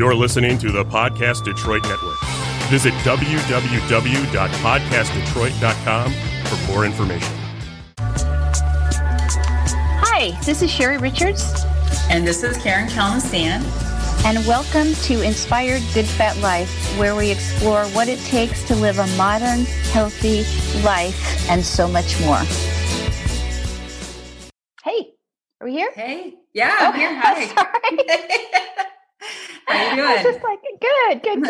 You're listening to the Podcast Detroit Network. Visit www.podcastdetroit.com for more information. Hi, this is Sherri Richards. And this is Karen Kalmasan. And welcome to Inspired Good Fat Life, where we explore what it takes to live a modern, healthy life and so much more. Hey, are we here? Hey, yeah, I'm here. Hi. How you doing? I was just like, good, good,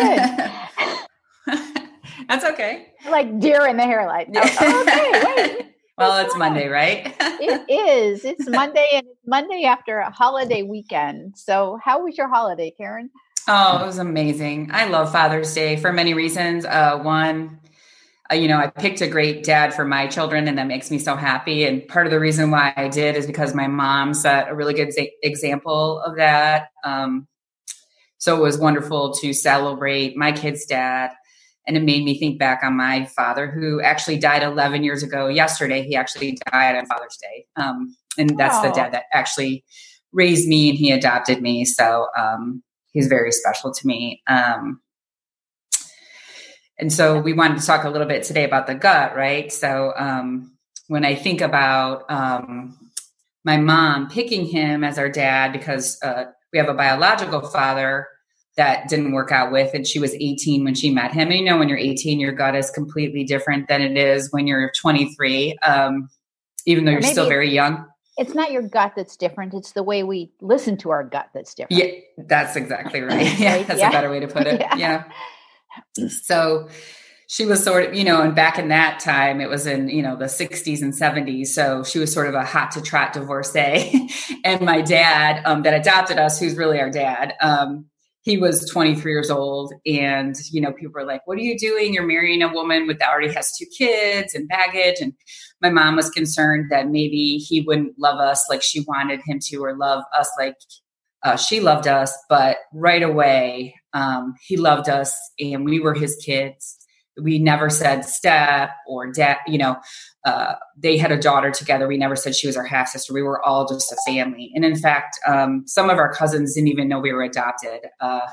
good. That's okay. Like deer in the hairlight. Oh, okay, wait. Well, it's Monday, right? it is. It's Monday and it's Monday after a holiday weekend. So, how was your holiday, Karen? Oh, it was amazing. I love Father's Day for many reasons. Uh, one, uh, you know, I picked a great dad for my children, and that makes me so happy. And part of the reason why I did is because my mom set a really good example of that. Um, so it was wonderful to celebrate my kid's dad and it made me think back on my father who actually died 11 years ago yesterday. He actually died on father's day. Um, and that's the dad that actually raised me and he adopted me. So um, he's very special to me. Um, and so we wanted to talk a little bit today about the gut right? So um, when i think about um, my mom picking him as our dad because uh, we have a biological father that didn't work out with and she was 18 when she met him. And you know when you're 18 your gut is completely different than it is when you're 23 um, even though you're still very young. It's not your gut that's different it's the way we listen to our gut that's different. Yeah that's exactly right. Yeah that's yeah. a better way to put it. Yeah. yeah. So she was sort of, you know, and back in that time, it was in, you know, the 60s and 70s. So she was sort of a hot to trot divorcee. and my dad, um, that adopted us, who's really our dad, um, he was 23 years old and you know people were like what are you doing you're marrying a woman with that already has two kids and baggage and my mom was concerned that maybe he wouldn't love us like she wanted him to or love us like uh, she loved us but right away um, he loved us and we were his kids we never said step or dad you know uh, they had a daughter together. We never said she was our half sister. We were all just a family. And in fact, um, some of our cousins didn't even know we were adopted. Uh,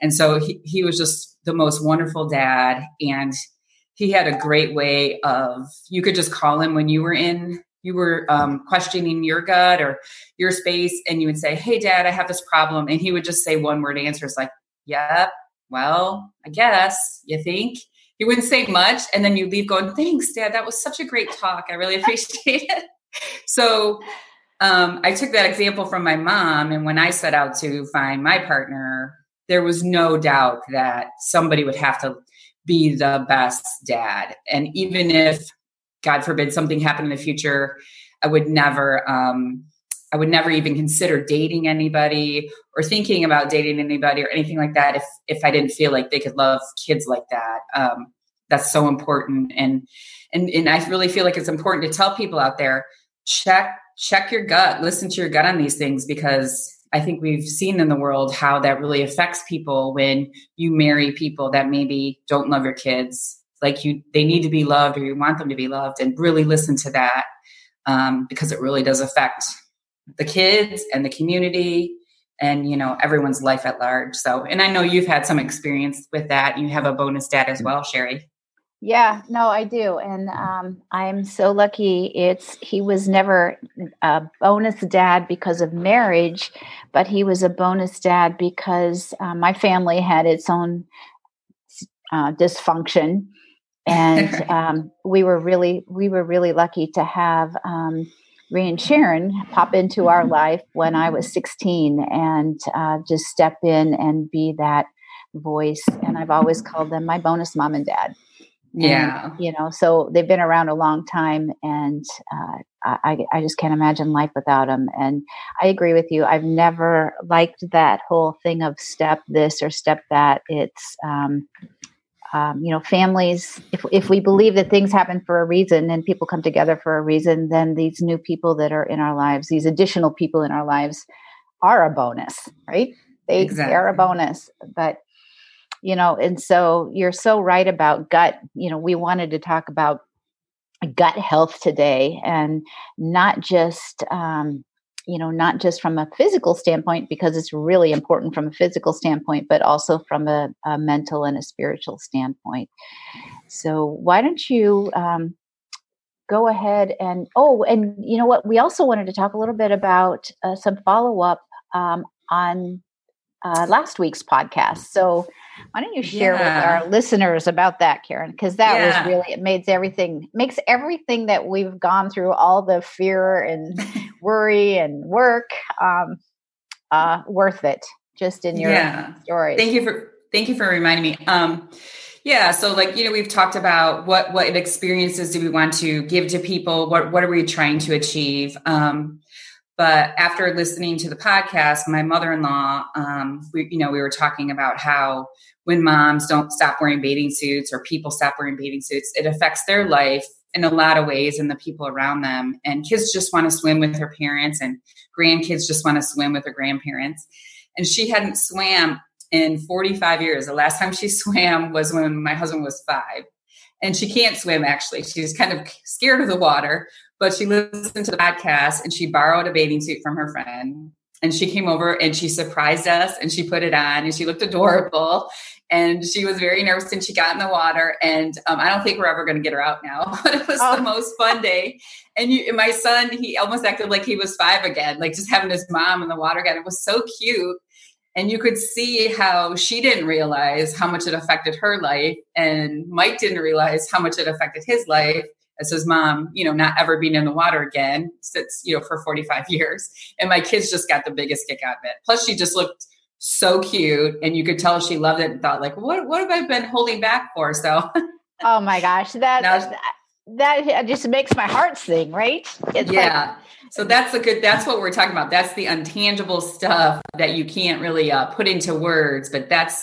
and so he, he was just the most wonderful dad. And he had a great way of, you could just call him when you were in, you were um, questioning your gut or your space, and you would say, Hey, dad, I have this problem. And he would just say one word answers like, Yep, well, I guess you think you wouldn't say much and then you leave going thanks dad that was such a great talk. I really appreciate it. So um, i took that example from my mom and when i set out to find my partner there was no doubt that somebody would have to be the best dad. And even if god forbid something happened in the future i would never um, I would never even consider dating anybody or thinking about dating anybody or anything like that if if I didn't feel like they could love kids like that. Um, that's so important, and and and I really feel like it's important to tell people out there check check your gut, listen to your gut on these things because I think we've seen in the world how that really affects people when you marry people that maybe don't love your kids like you they need to be loved or you want them to be loved and really listen to that um, because it really does affect the kids and the community and you know everyone's life at large. So and i know you've had some experience with that. You have a bonus dad as well Sherri. Yeah no i do. And um, i'm so lucky. It's he was never a bonus dad because of marriage but he was a bonus dad because uh, my family had its own uh, dysfunction. And um, we were really we were really lucky to have um, And Sharon pop into our life when I was 16 and uh, just step in and be that voice. And I've always called them my bonus mom and dad. Yeah. And, you know, so they've been around a long time and uh, I, I just can't imagine life without them. And I agree with you. I've never liked that whole thing of step this or step that. It's, um, um, you know, families, if, if we believe that things happen for a reason and people come together for a reason, then these new people that are in our lives, these additional people in our lives, are a bonus, right? They, exactly. they are a bonus. But, you know, and so you're so right about gut. You know, we wanted to talk about gut health today and not just, um, you know, not just from a physical standpoint, because it's really important from a physical standpoint, but also from a, a mental and a spiritual standpoint. So, why don't you um, go ahead and, oh, and you know what? We also wanted to talk a little bit about uh, some follow up um, on uh, last week's podcast. So, why don't you share yeah. with our listeners about that, Karen? Because that yeah. was really it makes everything makes everything that we've gone through, all the fear and worry and work, um, uh, worth it. Just in your yeah. story. Thank you for thank you for reminding me. Um, yeah, so like you know, we've talked about what what experiences do we want to give to people? What what are we trying to achieve? Um, but after listening to the podcast, my mother-in-law, um, we, you know, we were talking about how when moms don't stop wearing bathing suits or people stop wearing bathing suits, it affects their life in a lot of ways and the people around them. And kids just want to swim with their parents, and grandkids just want to swim with their grandparents. And she hadn't swam in 45 years. The last time she swam was when my husband was five. And she can't swim actually. She's kind of scared of the water, but she listened to the podcast and she borrowed a bathing suit from her friend. And she came over and she surprised us and she put it on and she looked adorable and she was very nervous and she got in the water and um, i don't think we're ever going to get her out now but it was oh. the most fun day. And, you, and my son he almost acted like he was five again like just having his mom in the water again. It was so cute. And you could see how she didn't realize how much it affected her life and mike didn't realize how much it affected his life as his mom you know not ever being in the water again since you know for 45 years. And my kids just got the biggest kick out of it. Plus she just looked so cute and you could tell she loved it and thought like what what have i been holding back for? So oh my gosh that now, that just makes my heart sing right? It's yeah like, so that's the good that's what we're talking about. That's the untangible stuff that you can't really uh, put into words but that's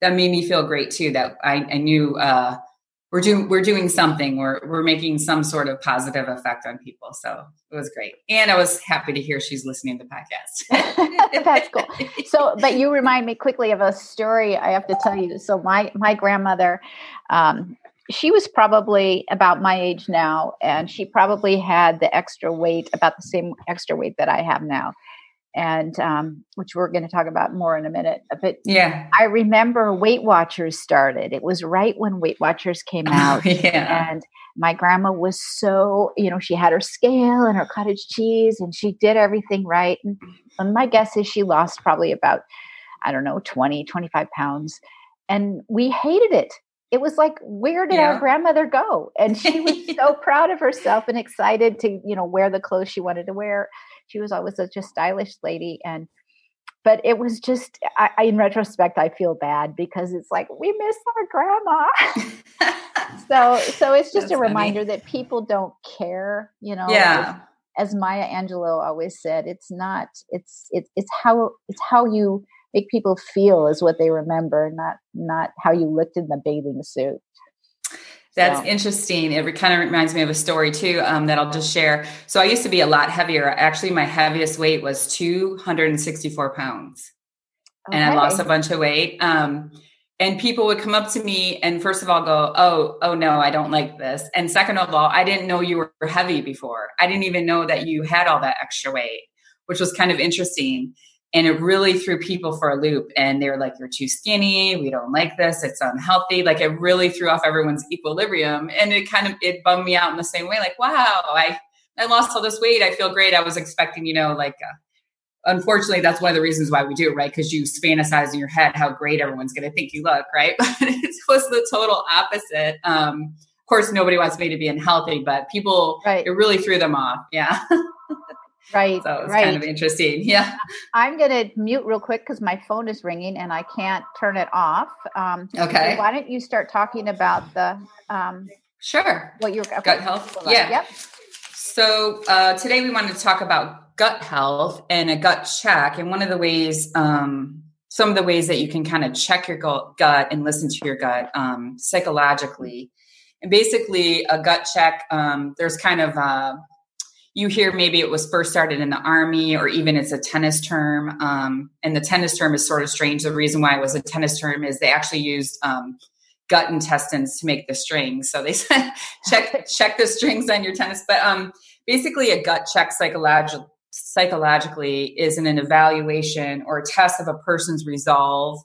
that made me feel great too that i, I knew uh, we're doing we're doing something. We're we're making some sort of positive effect on people. So it was great. And i was happy to hear she's listening to the podcast. That's cool. So but you remind me quickly of a story i have to tell you. So my my grandmother um, she was probably about my age now and she probably had the extra weight about the same extra weight that i have now and um, which we're going to talk about more in a minute. But yeah, I remember Weight Watchers started. It was right when Weight Watchers came oh, out, oh, yeah. and my grandma was so you know she had her scale and her cottage cheese, and she did everything right. And, and my guess is she lost probably about I don't know 20, 25 pounds, and we hated it. It was like, where did yeah. our grandmother go? And she was so proud of herself and excited to, you know, wear the clothes she wanted to wear she was always such a stylish lady and but it was just I, I, in retrospect i feel bad because it's like we miss our grandma. So so it's just That's a reminder funny. that people don't care you know yeah. as, as, maya angelou always said it's not it's it's it's how it's how you make people feel is what they remember not not how you looked in the bathing suit that's so. interesting. It kind of reminds me of a story too um, that I'll just share. So I used to be a lot heavier. Actually, my heaviest weight was 264 pounds, okay. and I lost a bunch of weight. Um, and people would come up to me and first of all go, "Oh, oh no, I don't like this." And second of all, I didn't know you were heavy before. I didn't even know that you had all that extra weight, which was kind of interesting and it really threw people for a loop. And they were like you're too skinny. We don't like this. It's unhealthy. Like it really threw off everyone's equilibrium. And it kind of it bummed me out in the same way like wow i i lost all this weight. I feel great. I was expecting you know like uh, unfortunately that's one of the reasons why we do it right? Because you fantasize in your head how great everyone's going to think you look right? But it was the total opposite. Um of course nobody wants me to be unhealthy but people right. it really threw them off. Yeah Right. So it's right. kind of interesting. Yeah. I'm going to mute real quick because my phone is ringing and I can't turn it off. Um, okay. So why don't you start talking about the. Um, sure. What your gut health? Yeah. Yep. So uh, today we wanted to talk about gut health and a gut check. And one of the ways, um, some of the ways that you can kind of check your gut and listen to your gut um, psychologically. And basically, a gut check, um, there's kind of uh, you hear maybe it was first started in the army or even it's a tennis term um, and the tennis term is sort of strange. The reason why it was a tennis term is they actually used um, gut intestines to make the strings. So they said check check the strings on your tennis. But um, basically a gut check psychologically psychologically is an evaluation or a test of a person's resolve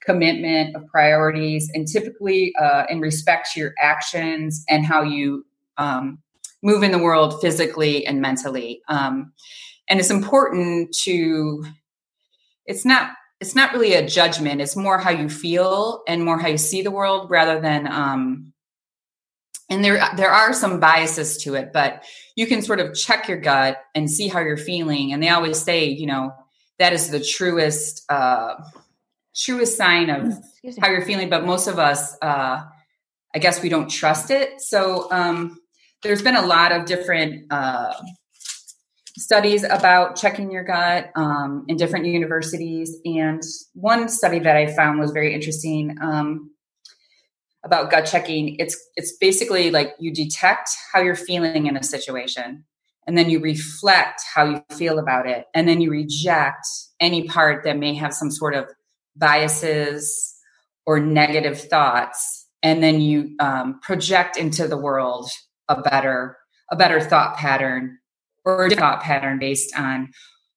commitment of priorities and typically uh, in respect to your actions and how you um, move in the world physically and mentally. Um, and it's important to it's not it's not really a judgment. It's more how you feel and more how you see the world rather than um, and there there are some biases to it but you can sort of check your gut and see how you're feeling. And they always say you know that is the truest uh truest sign of how you're feeling. But most of us uh i guess we don't trust it. So um there's been a lot of different uh studies about checking your gut um, in different universities. And one study that i found was very interesting um, about gut checking. It's it's basically like you detect how you're feeling in a situation and then you reflect how you feel about it and then you reject any part that may have some sort of biases or negative thoughts and then you um, project into the world a better a better thought pattern or a thought pattern based on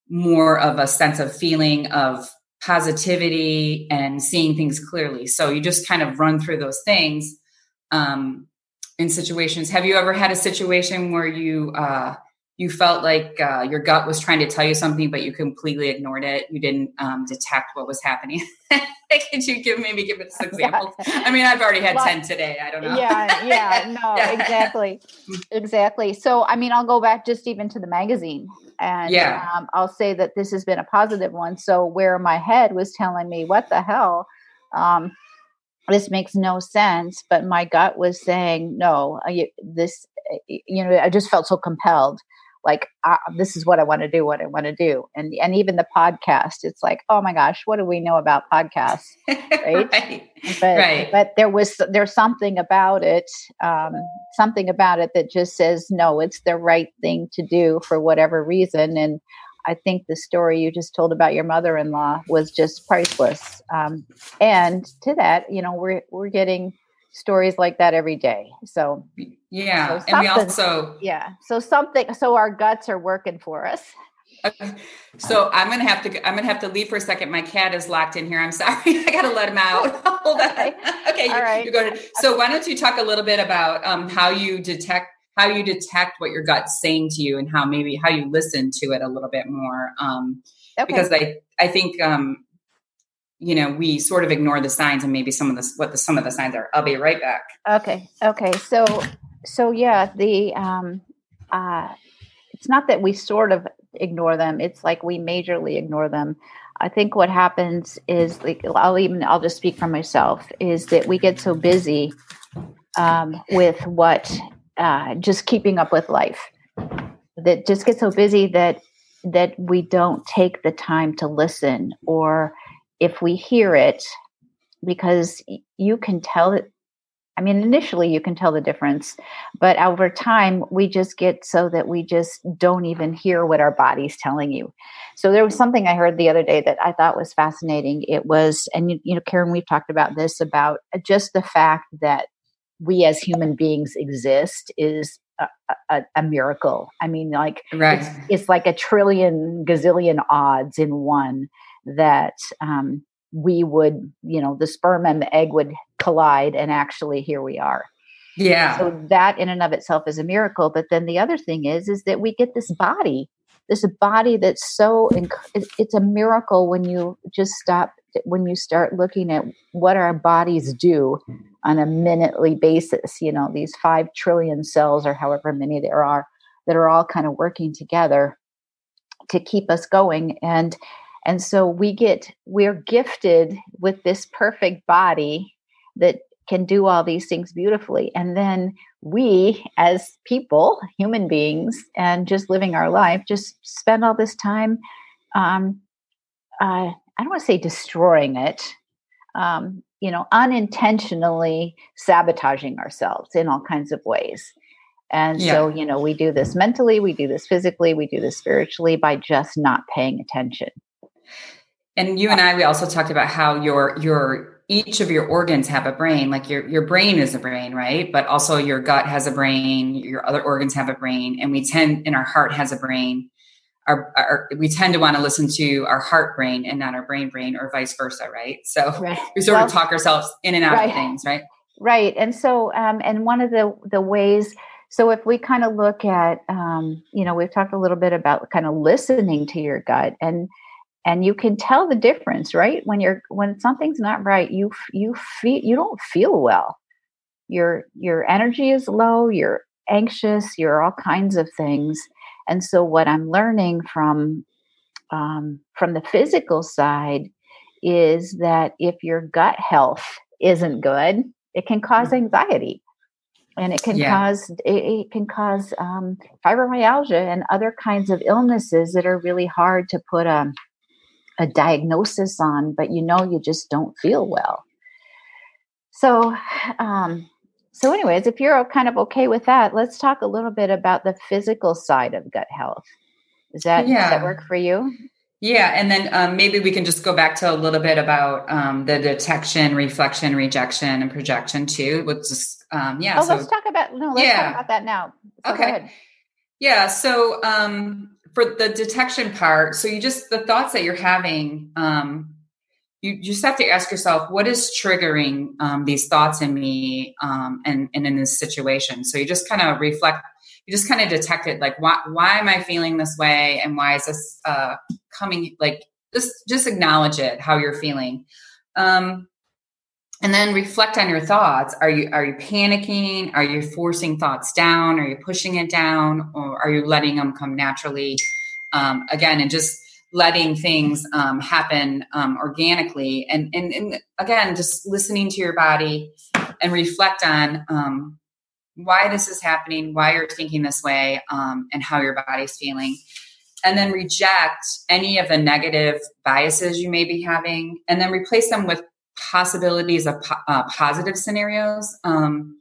more of a sense of feeling of positivity and seeing things clearly. So you just kind of run through those things um, in situations. Have you ever had a situation where you uh, you felt like uh, your gut was trying to tell you something, but you completely ignored it? You didn't um, detect what was happening. Could you give maybe give us an example? Yeah. I mean, I've already had well, ten today. I don't know. Yeah, yeah, no, yeah. exactly, exactly. So, I mean, I'll go back just even to the magazine and yeah. um, I'll say that this has been a positive one. So where my head was telling me, "What the hell." Um, this makes no sense but my gut was saying no this you know i just felt so compelled like uh, this is what I want to do, what I want to do, and and even the podcast, it's like, oh my gosh, what do we know about podcasts, right? right. But right. but there was there's something about it, um, something about it that just says no, it's the right thing to do for whatever reason, and I think the story you just told about your mother-in-law was just priceless. Um, and to that, you know, we're we're getting stories like that every day. So yeah, so and we also yeah. So something. So our guts are working for us. Okay. So I'm gonna have to I'm gonna have to leave for a second. My cat is locked in here. I'm sorry. I gotta let him out. Hold on. Okay, okay you, right. you go ahead. So why don't you talk a little bit about um, how you detect how you detect what your gut's saying to you and how maybe how you listen to it a little bit more. Um, okay. Because I I think um, you know we sort of ignore the signs and maybe some of the what the some of the signs are. I'll be right back. Okay okay. So so yeah the um uh it's not that we sort of ignore them. It's like we majorly ignore them. I think what happens is like i'll even i'll just speak for myself is that we get so busy um, with what uh, just keeping up with life. That just get so busy that that we don't take the time to listen or if we hear it, because you can tell it. I mean, initially you can tell the difference, but over time we just get so that we just don't even hear what our body's telling you. So there was something I heard the other day that I thought was fascinating. It was, and you, you know, Karen, we've talked about this about uh, just the fact that we as human beings exist is a, a, a, miracle. I mean, like right. it's, it's, like a trillion gazillion odds in one that um, we would, you know, the sperm and the egg would collide, and actually here we are. Yeah. So that in and of itself is a miracle. But then the other thing is, is that we get this body, this body that's so inc- it's a miracle when you just stop when you start looking at what our bodies do on a minutely basis. You know, these five trillion cells or however many there are that are all kind of working together to keep us going and and so we get, we're gifted with this perfect body that can do all these things beautifully. And then we, as people, human beings, and just living our life, just spend all this time, um, uh, I don't want to say destroying it, um, you know, unintentionally sabotaging ourselves in all kinds of ways. And yeah. so, you know, we do this mentally, we do this physically, we do this spiritually by just not paying attention. And you and I, we also talked about how your your each of your organs have a brain. Like your your brain is a brain, right? But also your gut has a brain. Your other organs have a brain, and we tend, and our heart has a brain. our, our, we tend to want to listen to our heart brain and not our brain brain or vice versa right so right. we sort well, of talk ourselves in and out right. of things right right and so um, and one of the the ways so if we kind of look at um, you know we've talked a little bit about kind of listening to your gut and and you can tell the difference right when you're when something's not right you you feel you don't feel well your your energy is low you're anxious you're all kinds of things and so, what I'm learning from um, from the physical side is that if your gut health isn't good, it can cause mm. anxiety, and it can yeah. cause it, it, can cause um, fibromyalgia and other kinds of illnesses that are really hard to put a a diagnosis on, but you know you just don't feel well. So, um, so, anyways, if you're kind of okay with that, let's talk a little bit about the physical side of gut health. Is that yeah. does that work for you? Yeah, and then um, maybe we can just go back to a little bit about um, the detection, reflection, rejection, and projection too. Which is um, yeah. Oh, so, let's talk about no. Let's yeah. talk about that now. So okay. Yeah. So um, for the detection part, so you just the thoughts that you're having. Um, you just have to ask yourself what is triggering um, these thoughts in me um, and, and in this situation so you just kind of reflect you just kind of detect it like why, why am i feeling this way and why is this uh, coming like just just acknowledge it how you're feeling um, and then reflect on your thoughts. Are you are you panicking? Are you forcing thoughts down? Are you pushing it down? Or are you letting them come naturally? Um, again and just letting things um, happen um, organically. And, and, and again just listening to your body and reflect on um, why this is happening why you're thinking this way um, and how your body's feeling. And then reject any of the negative biases you may be having. And then replace them with possibilities of po- uh, positive scenarios um,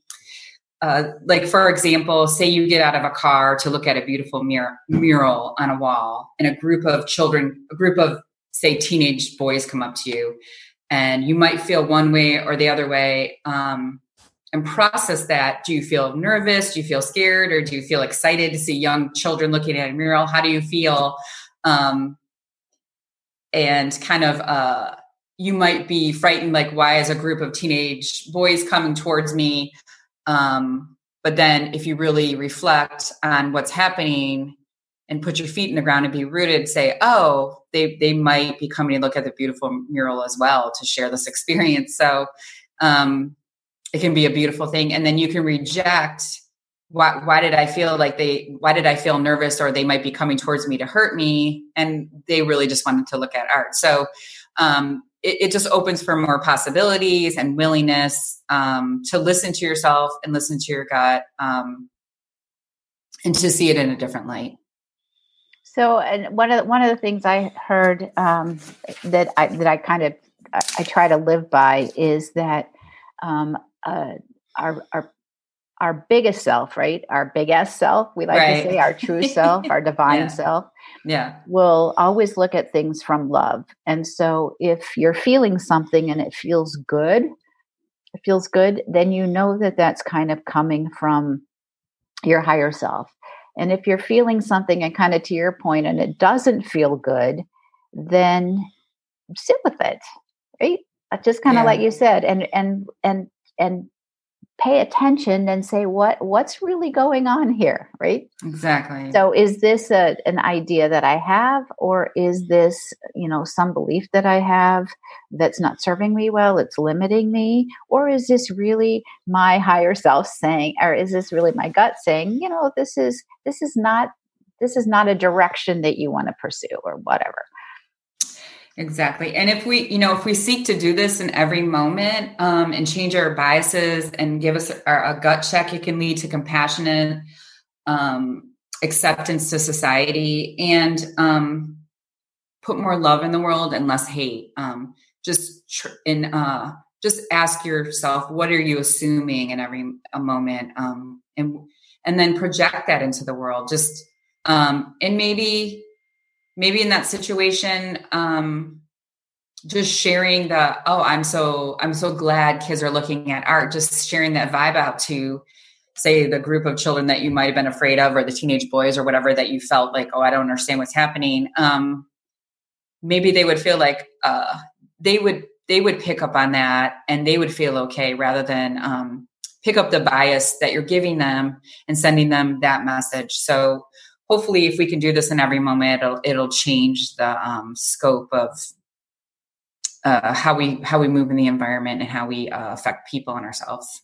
uh, like for example, say you get out of a car to look at a beautiful mur- mural on a wall, and a group of children, a group of say teenage boys come up to you, and you might feel one way or the other way, um, and process that. Do you feel nervous? Do you feel scared, or do you feel excited to see young children looking at a mural? How do you feel? Um, and kind of uh, you might be frightened, like why is a group of teenage boys coming towards me? Um, but then if you really reflect on what's happening and put your feet in the ground and be rooted, say, oh, they, they might be coming to look at the beautiful mural as well to share this experience. So um, it can be a beautiful thing. And then you can reject why, why did I feel like they, why did I feel nervous or they might be coming towards me to hurt me? And they really just wanted to look at art. So um, it, it, just opens for more possibilities and willingness um, to listen to yourself and listen to your gut um, and to see it in a different light. So, and one of the, one of the things I heard um, that I that I kind of I, I, try to live by is that um, uh, our our our biggest self, right? Our big S self, we like right. to say our true self, our divine yeah. self. Yeah. Will always look at things from love. And so if you're feeling something and it feels good, it feels good, then you know that that's kind of coming from your higher self. And if you're feeling something and kind of to your point and it doesn't feel good, then sit with it, right? Just kind of yeah. like you said, and and and and pay attention and say what what's really going on here? Right? Exactly. So is this a, an idea that i have or is this you know some belief that i have that's not serving me well it's limiting me? Or is this really my higher self saying or is this really my gut saying you know this is this is not this is not a direction that you want to pursue or whatever Exactly. And if we, you know, if we seek to do this in every moment um, and change our biases and give us our, a gut check, it can lead to compassionate um, acceptance to society and um, put more love in the world and less hate. Um, just tr- uh, just ask yourself, what are you assuming in every moment, um, and and then project that into the world. Just um, and maybe maybe in that situation um just sharing the oh i'm so i'm so glad kids are looking at art just sharing that vibe out to say the group of children that you might have been afraid of or the teenage boys or whatever that you felt like oh i don't understand what's happening um, maybe they would feel like uh, they would they would pick up on that and they would feel okay rather than um, pick up the bias that you're giving them and sending them that message. So hopefully if we can do this in every moment it'll it'll change the um, scope of uh, how we how we move in the environment and how we uh, affect people and ourselves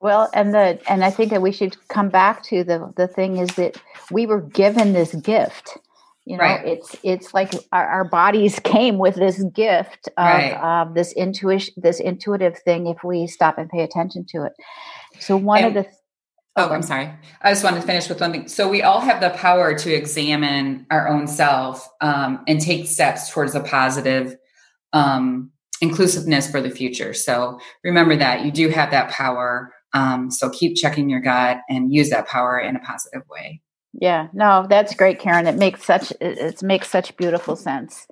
well, and the and I think that we should come back to the the thing is that we were given this gift. You know, right. it's it's like our, our, bodies came with this gift of right. this intuition, this intuitive thing. If we stop and pay attention to it, so one and, of the Oh, I'm sorry. I just wanted to finish with one thing. So we all have the power to examine our own self um, and take steps towards a positive um, inclusiveness for the future. So remember that you do have that power um, so keep checking your gut and use that power in a positive way. Yeah, no, that's great, Karen. It makes such it, it makes such beautiful sense.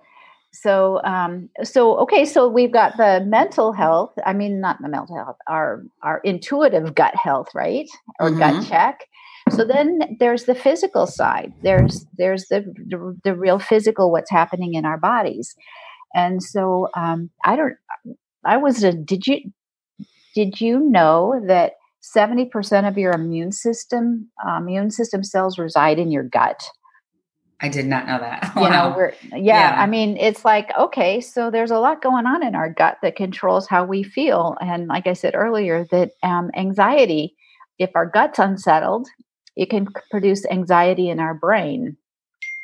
So, um, so okay, so we've got the mental health. I mean, not the mental health, our our intuitive gut health, right? Or mm-hmm. gut check. So then there's the physical side. There's there's the, the, the real physical what's happening in our bodies. And so um, I don't. I was a. Did you did you know that 70% of your immune system uh, immune system cells reside in your gut? I did not know that. Wow. You know, we're yeah, yeah, I mean, it's like okay, so there's a lot going on in our gut that controls how we feel, and like I said earlier, that um, anxiety, if our gut's unsettled, it can produce anxiety in our brain,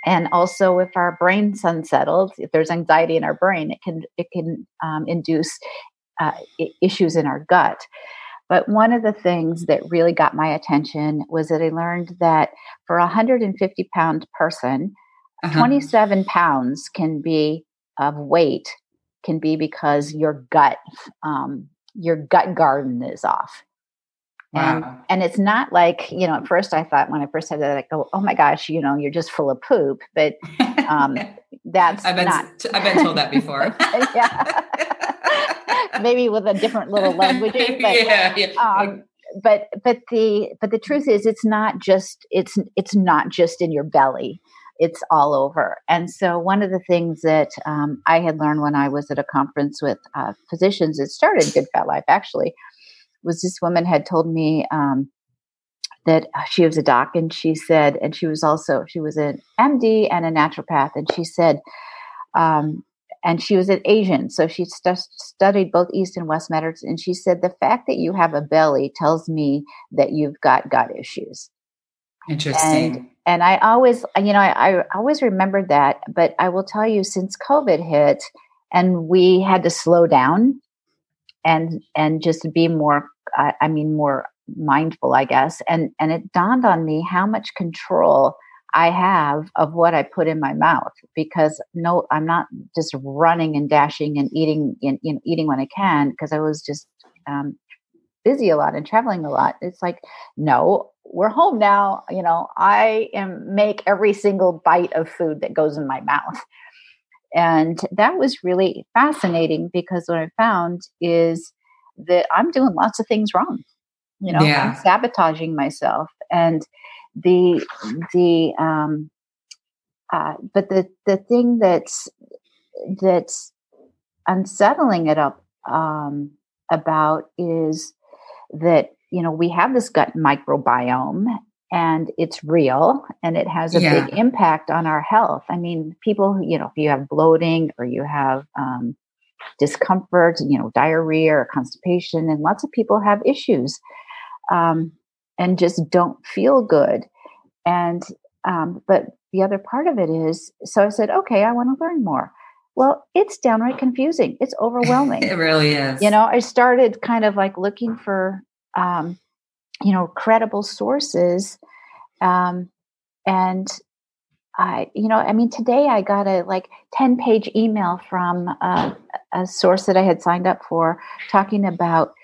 and also if our brain's unsettled, if there's anxiety in our brain, it can it can um, induce uh, issues in our gut. But one of the things that really got my attention was that I learned that for a 150 pound person, uh-huh. 27 pounds can be of weight can be because your gut um, your gut garden is off. And, wow. and it's not like, you know, at first I thought when I first said that, I go, oh my gosh, you know, you're just full of poop. But um, that's I've been, not. I've been told that before. yeah. maybe with a different little language. But, yeah, yeah. Um, but but the but the truth is, it's not just it's it's not just in your belly. It's all over. And so one of the things that um, I had learned when I was at a conference with uh, physicians, it started Good Fat Life actually, was this woman had told me um, that she was a doc and she said, and she was also, she was an MD and a naturopath. And she said, um, and she was an Asian, so she st- studied both East and West medicine. And she said, The fact that you have a belly tells me that you've got gut issues. Interesting. And, and I always, you know, I, I always remembered that. But I will tell you, since COVID hit and we had to slow down and and just be more, I, I mean, more mindful, I guess. And and it dawned on me how much control I have of what I put in my mouth because no, I'm not just running and dashing and eating and you know, eating when I can because I was just um, busy a lot and traveling a lot. It's like, no, we're home now. You know, I am make every single bite of food that goes in my mouth. And that was really fascinating because what I found is that I'm doing lots of things wrong. You know, yeah. I'm sabotaging myself. And the the um uh but the the thing that's that's unsettling it up um about is that you know we have this gut microbiome and it's real and it has a yeah. big impact on our health i mean people you know if you have bloating or you have um, discomfort you know diarrhea or constipation and lots of people have issues um, and just don't feel good. And, um, but the other part of it is, so I said, okay, I want to learn more. Well, it's downright confusing. It's overwhelming. it really is. You know, I started kind of like looking for, um, you know, credible sources. Um, and I, you know, I mean, today I got a like 10 page email from uh, a source that I had signed up for talking about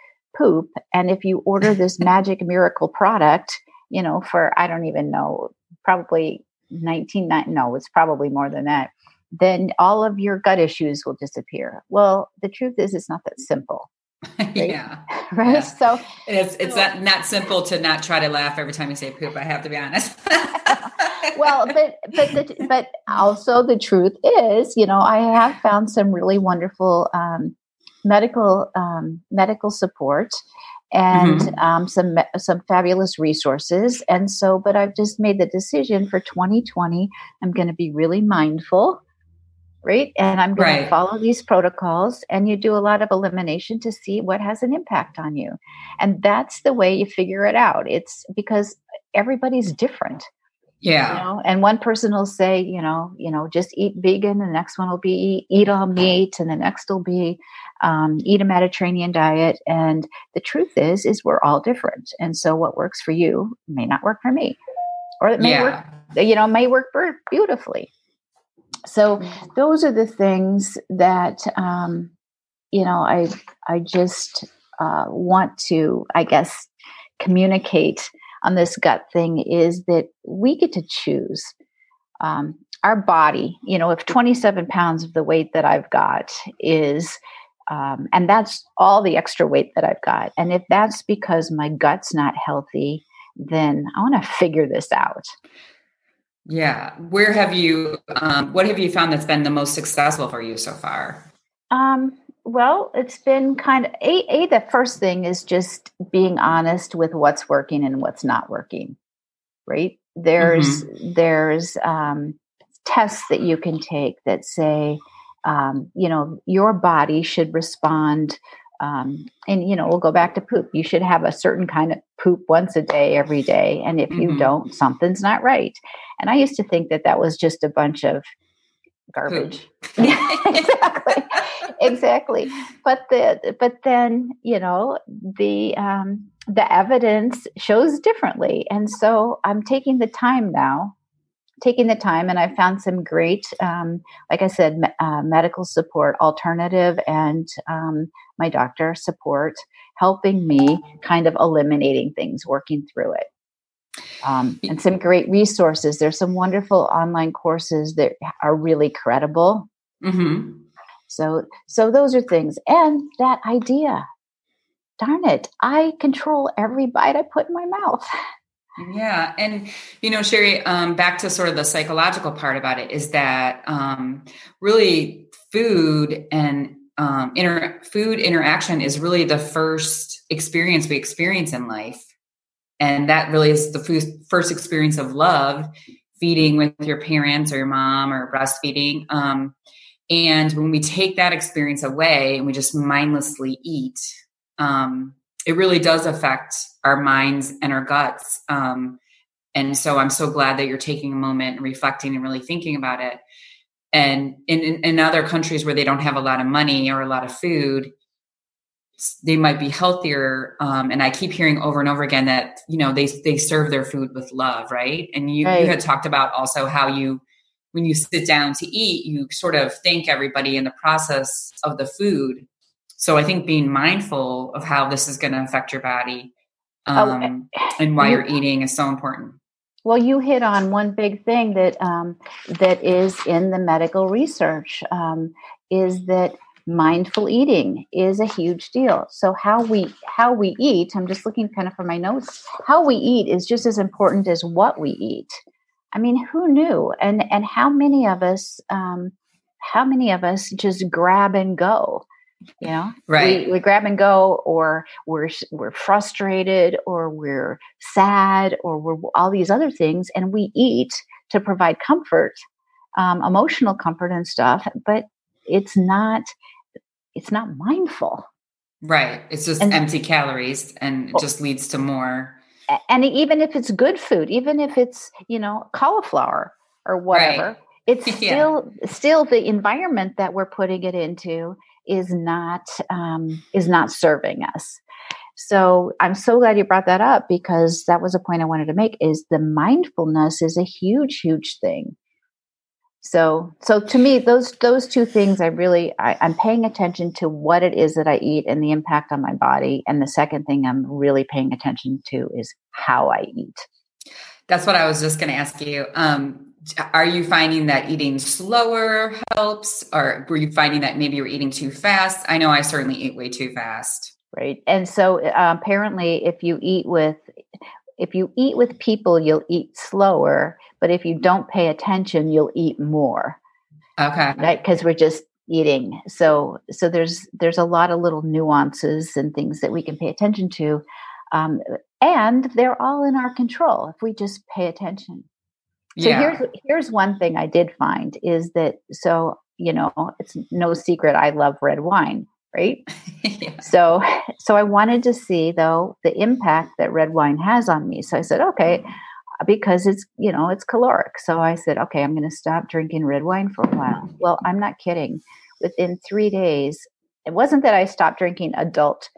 poop. And if you order this magic miracle product, you know, for I don't even know, probably 19, no, it's probably more than that, then all of your gut issues will disappear. Well, the truth is, it's not that simple. Right? yeah. Right. Yeah. So it's it's so, not, not simple to not try to laugh every time you say poop. I have to be honest. well, but but the, but also the truth is, you know, I have found some really wonderful um, medical um, medical support and mm-hmm. um, some some fabulous resources. And so, but I've just made the decision for 2020. I'm going to be really mindful, right? And I'm going right. to follow these protocols. And you do a lot of elimination to see what has an impact on you, and that's the way you figure it out. It's because everybody's different. Yeah. You know? And one person will say, you know, you know, just eat vegan. The next one will be eat all meat, and the next will be um, eat a Mediterranean diet. And the truth is, is we're all different. And so what works for you may not work for me, or it may yeah. work, you know, may work beautifully. So mm-hmm. those are the things that, um, you know, I, I just uh, want to, I guess, communicate on this gut thing is that we get to choose. Um, our body, you know, if 27 pounds of the weight that I've got is um, and that's all the extra weight that I've got. And if that's because my gut's not healthy, then I want to figure this out. Yeah. Where have you, um, what have you found that's been the most successful for you so far? Um, well, it's been kind of a, a the first thing is just being honest with what's working and what's not working. Right? There's mm-hmm. there's um, tests that you can take that say, um, you know, your body should respond. Um, and you know, we'll go back to poop. You should have a certain kind of poop once a day, every day. And if mm-hmm. you don't, something's not right. And I used to think that that was just a bunch of garbage. yeah, exactly, exactly. But the but then you know the um, the evidence shows differently, and so I'm taking the time now taking the time and I found some great, um, like I said, uh, medical support, alternative, and um, my doctor support, helping me kind of eliminating things, working through it. Um, and some great resources. There's some wonderful online courses that are really credible. Mm-hmm. So, so those are things, and that idea. Darn it! I control every bite I put in my mouth. Yeah. And, you know, Sherri, um, back to sort of the psychological part about it is that um, really food and um, inter- food interaction is really the first experience we experience in life. And that really is the first experience of love, feeding with your parents or your mom or breastfeeding. Um, and when we take that experience away and we just mindlessly eat, um, it really does affect our minds and our guts. Um, and so I'm so glad that you're taking a moment and reflecting and really thinking about it. And in, in, in other countries where they don't have a lot of money or a lot of food, they might be healthier. Um, and I keep hearing over and over again that you know they they serve their food with love, right? And you, right. you had talked about also how you when you sit down to eat, you sort of thank everybody in the process of the food so I think being mindful of how this is going to affect your body oh, um, oh, and why you, are eating is so important. Well, you hit on one big thing that um, that is in the medical research um, is that mindful eating is a huge deal. So how we how we eat, I'm just looking kind of for my notes. How we eat is just as important as what we eat. I mean, who knew? And and how many of us um, how many of us just grab and go? you know right we, we grab and go or we're we're frustrated or we're sad or we're all these other things and we eat to provide comfort um, emotional comfort and stuff but it's not it's not mindful. Right. It's just and, empty calories and it just leads to more. And even if it's good food even if it's you know cauliflower or whatever right. it's still yeah. still the environment that we're putting it into is not um, is not serving us. So i'm so glad you brought that up because that was a point i wanted to make is the mindfulness is a huge huge thing so so to me those those two things i really I, i'm paying attention to what it is that i eat and the impact on my body. And the second thing i'm really paying attention to is how i eat. That's what i was just going to ask you. Um, are you finding that eating slower helps? Or were you finding that maybe you're eating too fast? I know i certainly eat way too fast. Right. And so uh, apparently if you eat with if you eat with people you'll eat slower but if you don't pay attention you'll eat more okay right because we're just eating so so there's there's a lot of little nuances and things that we can pay attention to um, and they're all in our control if we just pay attention so yeah. here's here's one thing I did find is that so you know it's no secret I love red wine, right? yeah. So so I wanted to see though the impact that red wine has on me. So I said, okay, because it's you know it's caloric. So I said, okay, I'm going to stop drinking red wine for a while. Well, I'm not kidding. Within three days, it wasn't that I stopped drinking adult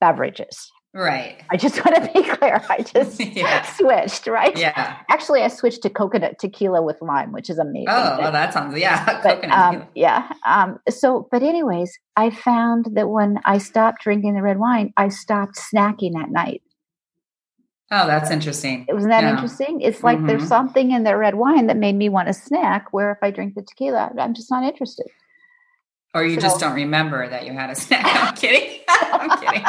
beverages. Right. I just want to be clear. I just yeah. switched, right? Yeah. Actually, I switched to coconut tequila with lime, which is amazing. Oh, well, that sounds, yeah. But, um, yeah. Um, so, but anyways, I found that when I stopped drinking the red wine, I stopped snacking at night. Oh, that's interesting. Wasn't that yeah. interesting? It's like mm-hmm. there's something in the red wine that made me want a snack, where if I drink the tequila, I'm just not interested. Or you so, just don't remember that you had a snack. I'm kidding. I'm kidding.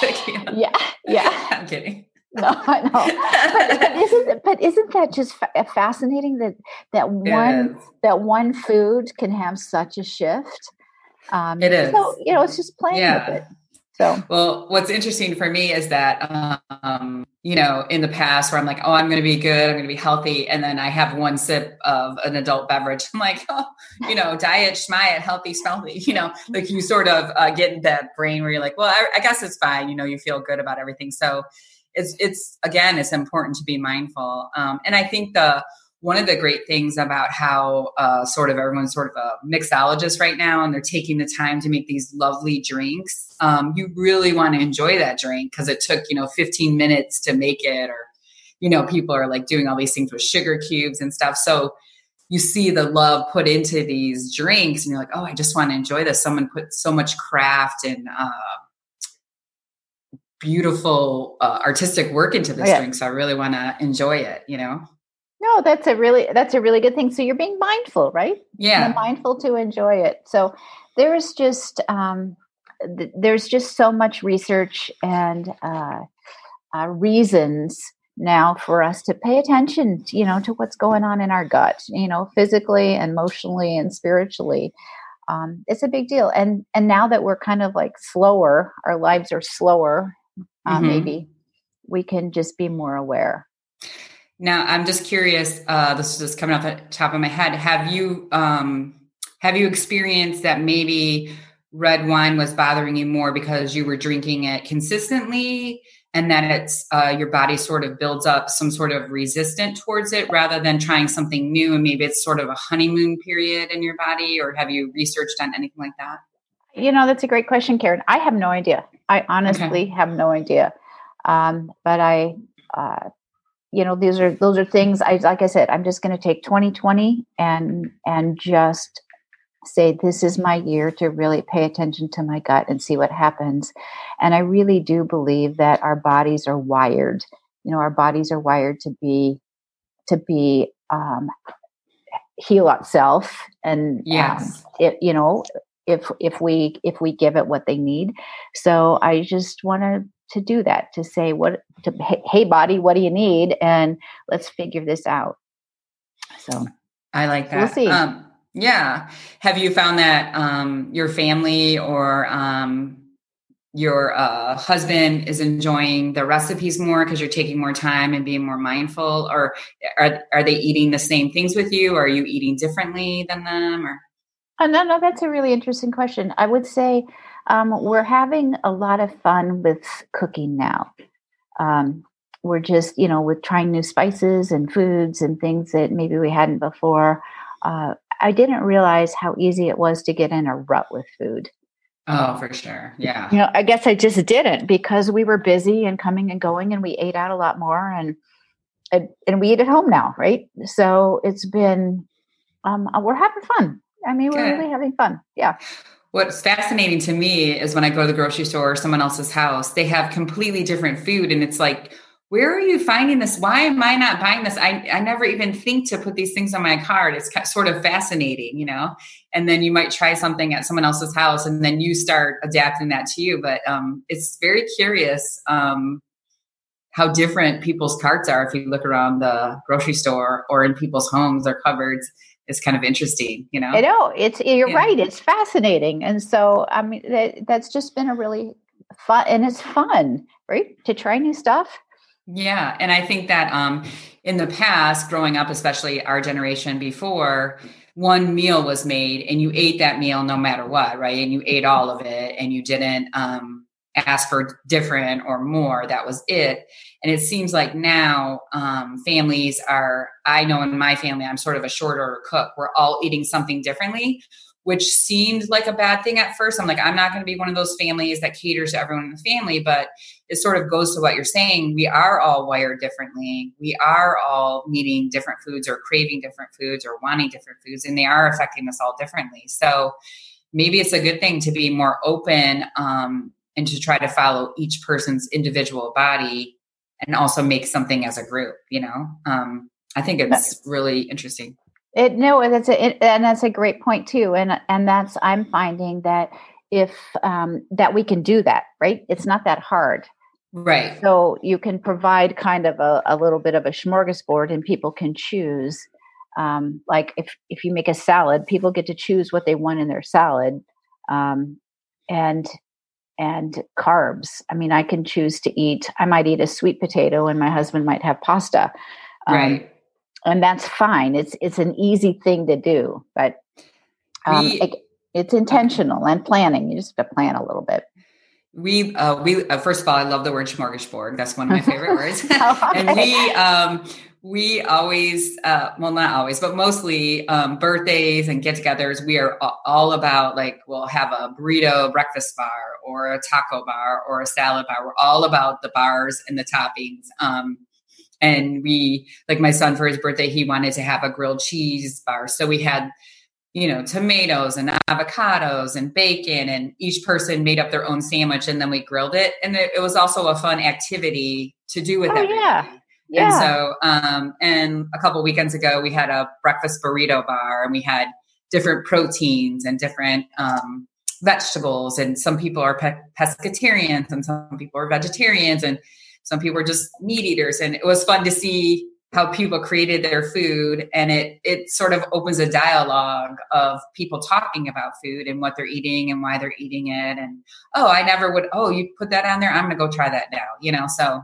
tequila. yeah, yeah. I'm kidding. No, I know. But, but, isn't but isn't that just fa- fascinating that that one that one food can have such a shift? Um, it is. So you know, it's just playing yeah. with it. So, well, what's interesting for me is that, um, you know, in the past where I'm like, oh, I'm going to be good, I'm going to be healthy. And then I have one sip of an adult beverage. I'm like, oh, you know, diet, schmiet, healthy, smelty, you know, like you sort of uh, get that brain where you're like, well, I, I guess it's fine. You know, you feel good about everything. So it's, it's, again, it's important to be mindful. Um, and I think the, one of the great things about how uh, sort of everyone's sort of a mixologist right now and they're taking the time to make these lovely drinks um, you really want to enjoy that drink because it took you know 15 minutes to make it or you know people are like doing all these things with sugar cubes and stuff. So you see the love put into these drinks and you're like oh i just want to enjoy this. Someone put so much craft and uh, beautiful uh, artistic work into this oh, yeah. drink so i really want to enjoy it you know no, that's a really that's a really good thing. So you're being mindful, right? Yeah, mindful to enjoy it. So there's just um, th- there's just so much research and uh, uh, reasons now for us to pay attention, you know, to what's going on in our gut, you know, physically, emotionally, and spiritually. Um, it's a big deal, and and now that we're kind of like slower, our lives are slower. Uh, mm-hmm. Maybe we can just be more aware. Now, I'm just curious. Uh, this is just coming off the top of my head. Have you um, have you experienced that maybe red wine was bothering you more because you were drinking it consistently, and that it's uh, your body sort of builds up some sort of resistant towards it, rather than trying something new, and maybe it's sort of a honeymoon period in your body? Or have you researched on anything like that? You know, that's a great question, Karen. I have no idea. I honestly okay. have no idea. Um, but I uh, you know these are those are things i like i said i'm just going to take 2020 and and just say this is my year to really pay attention to my gut and see what happens. And i really do believe that our bodies are wired you know our bodies are wired to be to be um, heal itself and um, yes. um, it, you know if if we if we give it what they need. So i just want to to do that to say what to hey body what do you need? And let's figure this out. So i like that. we'll see. Um, yeah. Have you found that um, your family or um, your uh, husband is enjoying the recipes more because you're taking more time and being more mindful? Or are, are they eating the same things with you? Or are you eating differently than them? Or oh, no no that's a really interesting question. I would say um, we're having a lot of fun with cooking now. Um, we're just, you know, with trying new spices and foods and things that maybe we hadn't before. Uh, I didn't realize how easy it was to get in a rut with food. Oh, for sure. Yeah. You know, I guess I just didn't because we were busy and coming and going and we ate out a lot more and and, and we eat at home now, right? So it's been um, we're having fun. I mean, we're Good. really having fun. Yeah. What's fascinating to me is when I go to the grocery store or someone else's house, they have completely different food. And it's like where are you finding this? Why am I not buying this? I, I never even think to put these things on my card. It's sort of fascinating, you know? And then you might try something at someone else's house and then you start adapting that to you. But um, it's very curious um, how different people's carts are if you look around the grocery store or in people's homes or cupboards. It's kind of interesting, you know? I know. It's, you're yeah. right. It's fascinating. And so, I mean, that, that's just been a really fun, and it's fun, right? To try new stuff yeah, and I think that um, in the past, growing up, especially our generation before, one meal was made and you ate that meal no matter what, right? And you ate all of it and you didn't um, ask for different or more. That was it. And it seems like now um, families are, I know in my family, I'm sort of a short order cook. We're all eating something differently which seemed like a bad thing at first. I'm like, I'm not going to be one of those families that caters to everyone in the family, but it sort of goes to what you're saying. We are all wired differently. We are all needing different foods or craving different foods or wanting different foods, and they are affecting us all differently. So maybe it's a good thing to be more open um, and to try to follow each person's individual body and also make something as a group, you know? Um, I think it's really interesting. It no, that's a it, and that's a great point too, and and that's I'm finding that if um, that we can do that, right? It's not that hard, right? So you can provide kind of a, a little bit of a smorgasbord, and people can choose. Um, like if if you make a salad, people get to choose what they want in their salad, um, and and carbs. I mean, I can choose to eat. I might eat a sweet potato, and my husband might have pasta. Um, right and that's fine. It's it's an easy thing to do, but um, we, it, it's intentional and planning. You just have to plan a little bit. We uh, we uh, first of all, I love the word smorgasbord. That's one of my favorite words. oh, and we um, we always uh, well not always but mostly um, birthdays and get-togethers we are all about like we'll have a burrito breakfast bar or a taco bar or a salad bar. We're all about the bars and the toppings um, and we like my son for his birthday he wanted to have a grilled cheese bar. So we had you know tomatoes and avocados and bacon and each person made up their own sandwich and then we grilled it. And it, it was also a fun activity to do with oh, everybody. yeah. Yeah. And so, um, and a couple weekends ago, we had a breakfast burrito bar, and we had different proteins and different um, vegetables. And some people are pe- pescatarians, and some people are vegetarians, and some people are just meat eaters. And it was fun to see how people created their food. And it it sort of opens a dialogue of people talking about food and what they're eating and why they're eating it. And oh i never would oh you put that on there? I'm gonna go try that now you know? So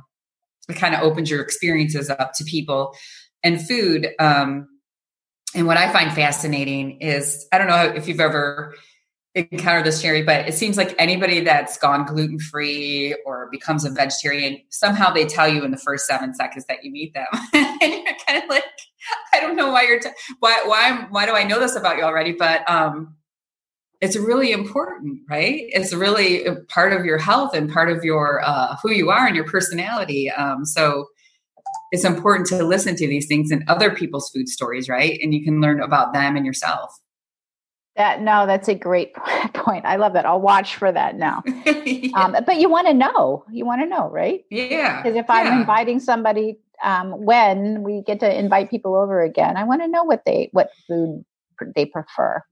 it kind of opens your experiences up to people and food um and what i find fascinating is i don't know if you've ever encountered this, Sherri, but it seems like anybody that's gone gluten free or becomes a vegetarian, somehow they tell you in the first seven seconds that you meet them, and you're kind of like, I don't know why you're t- why why why do I know this about you already? But um, it's really important, right? It's really part of your health and part of your uh, who you are and your personality. Um, so it's important to listen to these things and other people's food stories, right? And you can learn about them and yourself. That no, that's a great point. I love that. I'll watch for that now. yeah. um, but you want to know. You want to know, right? Yeah. Because if I'm yeah. inviting somebody, um, when we get to invite people over again, I want to know what they what food they prefer.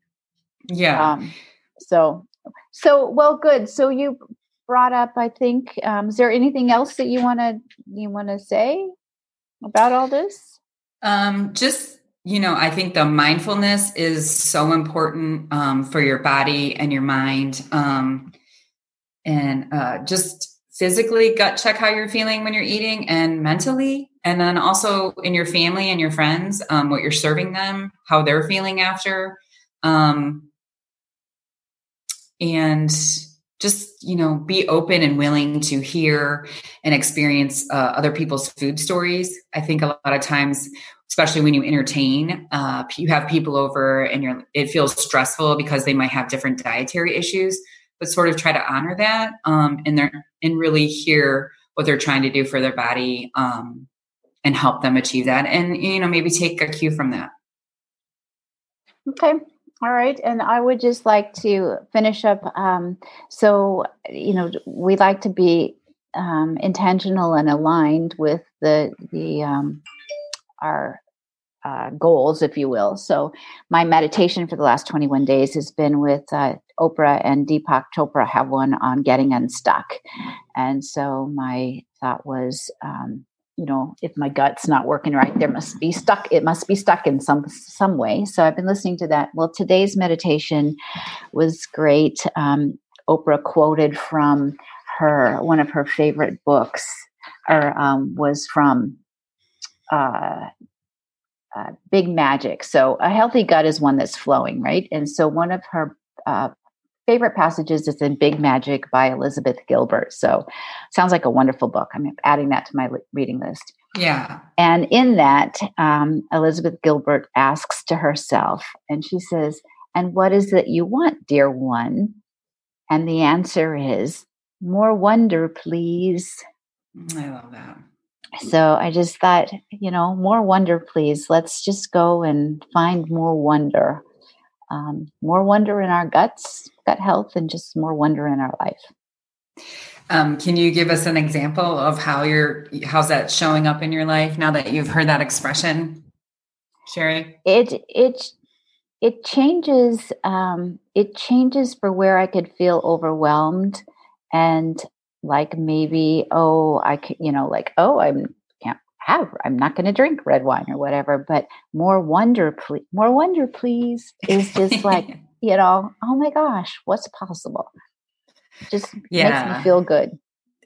Yeah. Um, so, so well, good. So you brought up, I think. Um, is there anything else that you want to you want to say about all this? Um, just you know, I think the mindfulness is so important um, for your body and your mind. Um, and uh, just physically gut check how you're feeling when you're eating and mentally. And then also in your family and your friends, um, what you're serving them, how they're feeling after. Um, and just you know be open and willing to hear and experience uh, other people's food stories. I think a lot of times especially when you entertain uh, you have people over and you're it feels stressful because they might have different dietary issues but sort of try to honor that um, and they and really hear what they're trying to do for their body um, and help them achieve that. And you know maybe take a cue from that. Okay all right. And I would just like to finish up. Um, so, you know, we like to be um, intentional and aligned with the the um, our uh, goals, if you will. So my meditation for the last 21 days has been with uh, Oprah and Deepak Chopra have one on getting unstuck. And so my thought was, um, you know, if my gut's not working right, there must be stuck. It must be stuck in some some way. So I've been listening to that. Well, today's meditation was great. Um, Oprah quoted from her one of her favorite books, or um, was from uh, uh, Big Magic. So a healthy gut is one that's flowing, right? And so one of her uh, favorite passages is in Big Magic by Elizabeth Gilbert. So sounds like a wonderful book. I'm adding that to my reading list. Yeah. And in that, um, Elizabeth Gilbert asks to herself, and she says, And what is it you want, dear one? And the answer is, More wonder, please. I love that. So I just thought, you know, more wonder, please. Let's just go and find more wonder. Um, more wonder in our guts, gut health, and just more wonder in our life. Um, can you give us an example of how you're how's that showing up in your life now that you've heard that expression, Sherri? It it it changes. Um, it changes for where I could feel overwhelmed and like maybe oh i could you know like oh i'm have i'm not going to drink red wine or whatever but more wonder please more wonder please is just like you know oh my gosh what's possible? Just yeah. makes me feel good.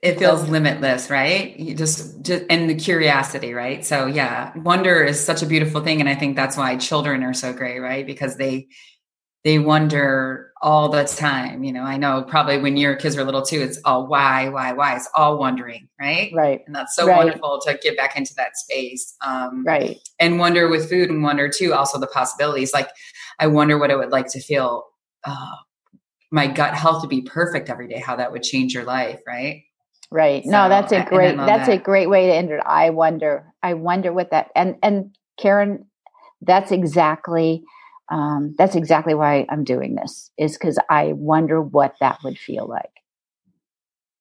It feels so, limitless right? You just just and the curiosity right? So yeah wonder is such a beautiful thing and i think that's why children are so great right? Because they they wonder all the time. You know, I know probably when your kids are little too, it's all why, why, why. It's all wondering, right? Right. And that's so right. wonderful to get back into that space. Um, right. And wonder with food and wonder too, also the possibilities. Like, I wonder what it would like to feel uh, my gut health to be perfect every day, how that would change your life, right? Right. So, no, that's a great, that's that. a great way to end it. I wonder, I wonder what that, and, and Karen, that's exactly um, that's exactly why I'm doing this is because I wonder what that would feel like.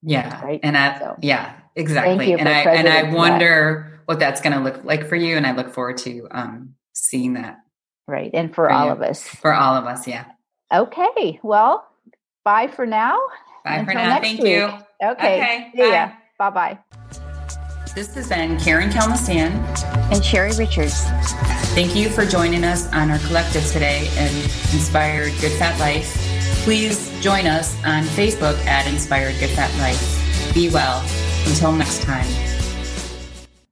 Yeah. Right. And I, so, yeah, exactly. And I, and I wonder that. what that's going to look like for you. And I look forward to um, seeing that. Right. And for, for all you. of us. For all of us. Yeah. Okay. Well, bye for now. Bye Until for now. Thank week. you. Okay. okay. See bye. ya. Bye bye. This has been Karen Kelmastan and Sherri Richards. Thank you for joining us on our collective today and Inspired Good Fat Life. Please join us on Facebook at Inspired Good Fat Life. Be well. Until next time.